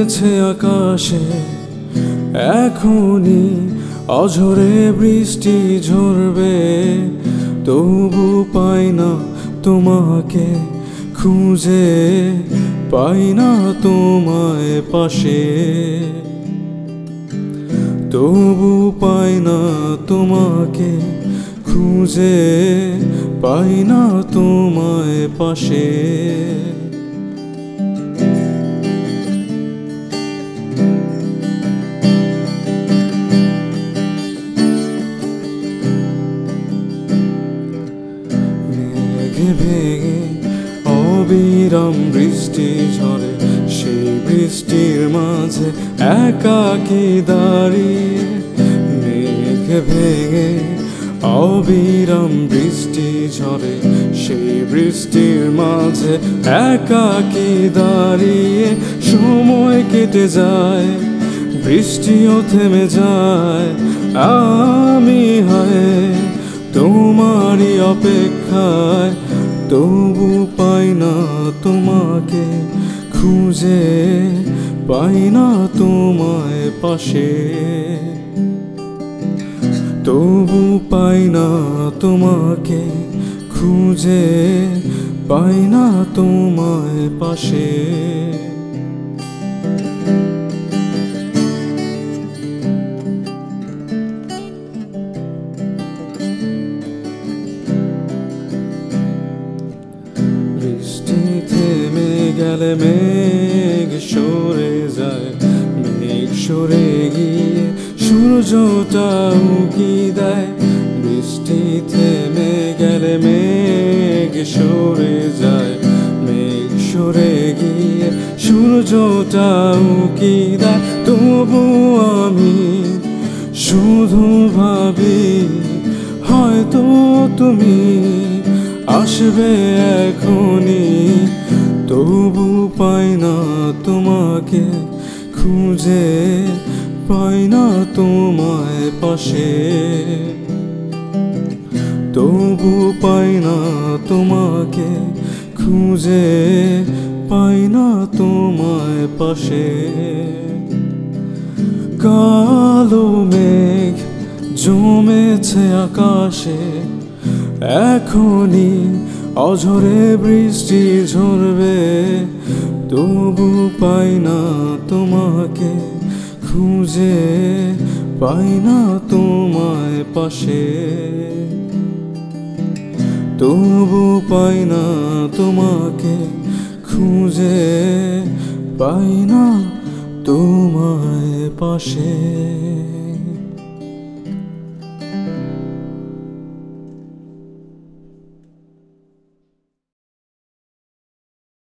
জমেছে আকাশে, এখনই অঝরে বৃষ্টি ঝরবে। তবু পাই না তোমাকে খুঁজে, পাই না তোমায় পাশে। তবু পাই না তোমাকে খুঁজে, পাই না তোমায় পাশে। অবিরাম বৃষ্টি ঝরে, সেই বৃষ্টির মাঝে একাকি দাঁড়িয়ে মেঘে ভেঙে অবিরাম বৃষ্টি ঝরে, সেই বৃষ্টির মাঝে একাকি দাঁড়িয়ে সময় কেটে যায়, বৃষ্টিও থেমে যায়, আমি হয় তোমারই অপেক্ষায় তবু পাই না তোমাকে, খুঁজে পাই না তোমায় পাশে। তবু পাই না তোমাকে, খুঁজে পাই না তোমায় পাশে। গেলে মেঘ সরে যায়, মেঘ সরে গিয়ে সূর্যটা উকি দেয়। বৃষ্টি থেমে গেলে মেঘ সরে যায়, মেঘ সরে গিয়ে সূর্যটা উকি দেয়। তবু আমি শুধু ভাবি, হয়তো তুমি আসবে এখনই। তবু পাই না তোমাকে, খুঁজে পাই না তোমায় পাশে। তবু পাই না তোমাকে, খুঁজে পাই না তোমায় পাশে। কালো মেঘ জমেছে আকাশে, এখনই অঝরে বৃষ্টি ঝরবে, তবু পাই না তোমাকে খুঁজে, পাই না তোমায় পাশে। তবু পাই না তোমাকে খুঁজে, পাই না তোমায় পাশে।